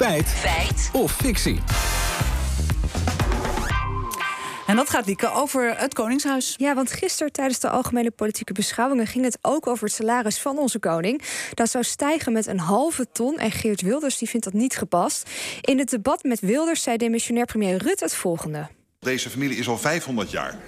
Feit. Feit. Of fictie. En dat gaat, Lieke, over het Koningshuis. Ja, want gisteren tijdens de algemene politieke beschouwingen ging het ook over het salaris van onze koning. Dat zou stijgen met een halve ton. En Geert Wilders die vindt dat niet gepast. In het debat met Wilders zei demissionair premier Rutte het volgende. Deze familie is al 500 jaar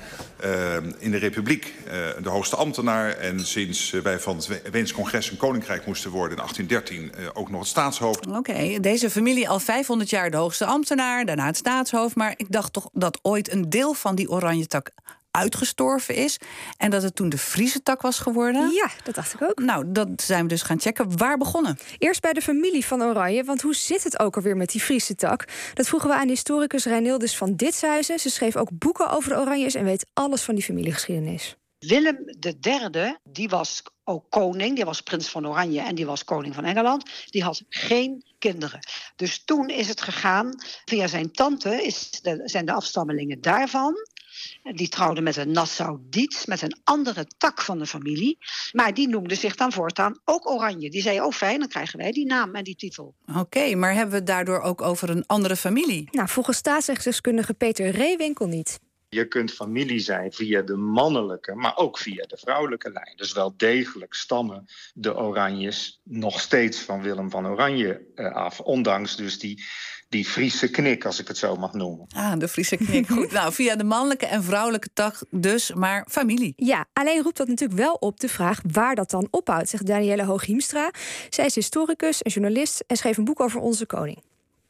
uh, in de Republiek uh, de hoogste ambtenaar. En sinds wij van het Weens Congres een koninkrijk moesten worden in 1813 uh, ook nog het staatshoofd. Oké, deze familie al 500 jaar de hoogste ambtenaar, daarna het staatshoofd. Maar ik dacht toch dat ooit een deel van die oranje tak uitgestorven is. En dat het toen de Friese tak was geworden. Ja, dat dacht ik ook. Nou, dat zijn we dus gaan checken. Waar begonnen? Eerst bij de familie van Oranje. Want hoe zit het ook alweer met die Friese tak? Dat vroegen we aan historicus Reinildus van Ditshuizen. Ze schreef ook boeken over de Oranjes en weet alles van die familiegeschiedenis. Willem III, die was ook koning, die was prins van Oranje en die was koning van Engeland. Die had geen kinderen. Dus toen is het gegaan, via zijn tante is de, zijn de afstammelingen daarvan. Die trouwde met een Nassau-Dietz, met een andere tak van de familie. Maar die noemde zich dan voortaan ook Oranje. Die zei, oh fijn, dan krijgen wij die naam en die titel. Oké, okay, maar hebben we het daardoor ook over een andere familie? Nou, volgens staatsrechtsdeskundige Peter Reewinkel niet. Je kunt familie zijn via de mannelijke, maar ook via de vrouwelijke lijn. Dus wel degelijk stammen de Oranjes nog steeds van Willem van Oranje af. Ondanks dus die, die Friese knik, als ik het zo mag noemen. Ah, de Friese knik. Goed, nou, via de mannelijke en vrouwelijke tak dus, maar familie. Ja, alleen roept dat natuurlijk wel op de vraag waar dat dan ophoudt, zegt Danielle Hooghiemstra. Zij is historicus en journalist en schreef een boek over onze koning.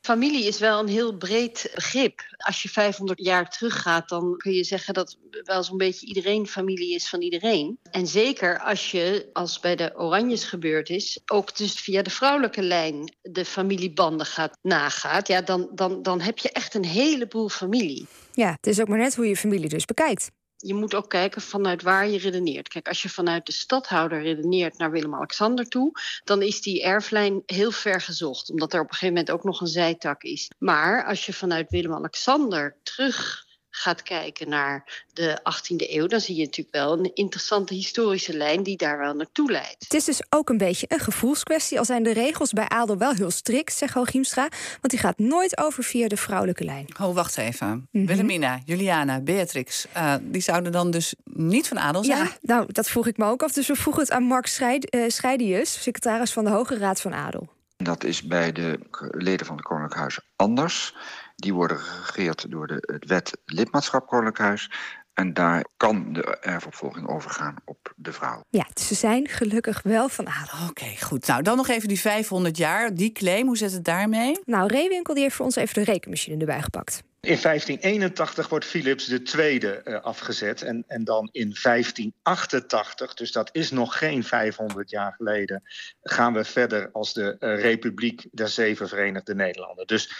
Familie is wel een heel breed begrip. Als je 500 jaar teruggaat, dan kun je zeggen dat wel zo'n beetje iedereen familie is van iedereen. En zeker als je, als bij de Oranjes gebeurd is, ook dus via de vrouwelijke lijn de familiebanden gaat nagaat, ja, dan, dan, dan heb je echt een heleboel familie. Ja, het is ook maar net hoe je familie dus bekijkt je moet ook kijken vanuit waar je redeneert. Kijk, als je vanuit de stadhouder redeneert naar Willem-Alexander toe, dan is die erflijn heel ver gezocht, omdat er op een gegeven moment ook nog een zijtak is. Maar als je vanuit Willem-Alexander terug gaat kijken naar de 18e eeuw, dan zie je natuurlijk wel een interessante historische lijn die daar wel naartoe leidt. Het is dus ook een beetje een gevoelskwestie, al zijn de regels bij adel wel heel strikt, zegt Hooghiemstra, want die gaat nooit over via de vrouwelijke lijn. Oh, wacht even. Mm -hmm. Wilhelmina, Juliana, Beatrix, uh, die zouden dan dus niet van adel zijn? Ja, nou, dat vroeg ik me ook af. Dus we vroegen het aan Mark Schreid, uh, Schreidius, secretaris van de Hoge Raad van Adel. Dat is bij de leden van het Koninklijk Huis anders. Die worden geregeerd door de het wet lidmaatschap Koninklijk Huis. En daar kan de erfopvolging overgaan op de vrouw. Ja, dus ze zijn gelukkig wel van adel. Oké, okay, goed. Nou, dan nog even die 500 jaar, die claim. Hoe zit het daarmee? Nou, Reewinkel die heeft voor ons even de rekenmachine erbij gepakt. In 1581 wordt Philips II uh, afgezet en, en dan in 1588, dus dat is nog geen 500 jaar geleden, gaan we verder als de uh, Republiek der Zeven Verenigde Nederlanden. Dus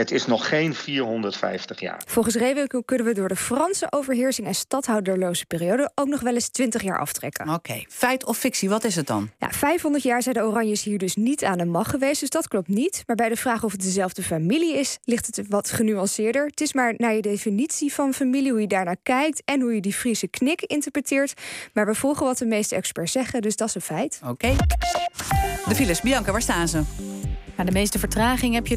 het is nog geen 450 jaar. Volgens Reewinkel kunnen we door de Franse overheersing en stadhouderloze periode ook nog wel eens 20 jaar aftrekken. Oké, okay. feit of fictie, wat is het dan? Ja, 500 jaar zijn de Oranjes hier dus niet aan de macht geweest, dus dat klopt niet. Maar bij de vraag of het dezelfde familie is, ligt het wat genuanceerder. Het is maar naar je definitie van familie, hoe je daarnaar kijkt en hoe je die Friese knik interpreteert. Maar we volgen wat de meeste experts zeggen, dus dat is een feit. Oké. Okay. De files, Bianca, waar staan ze? Nou, de meeste vertraging heb je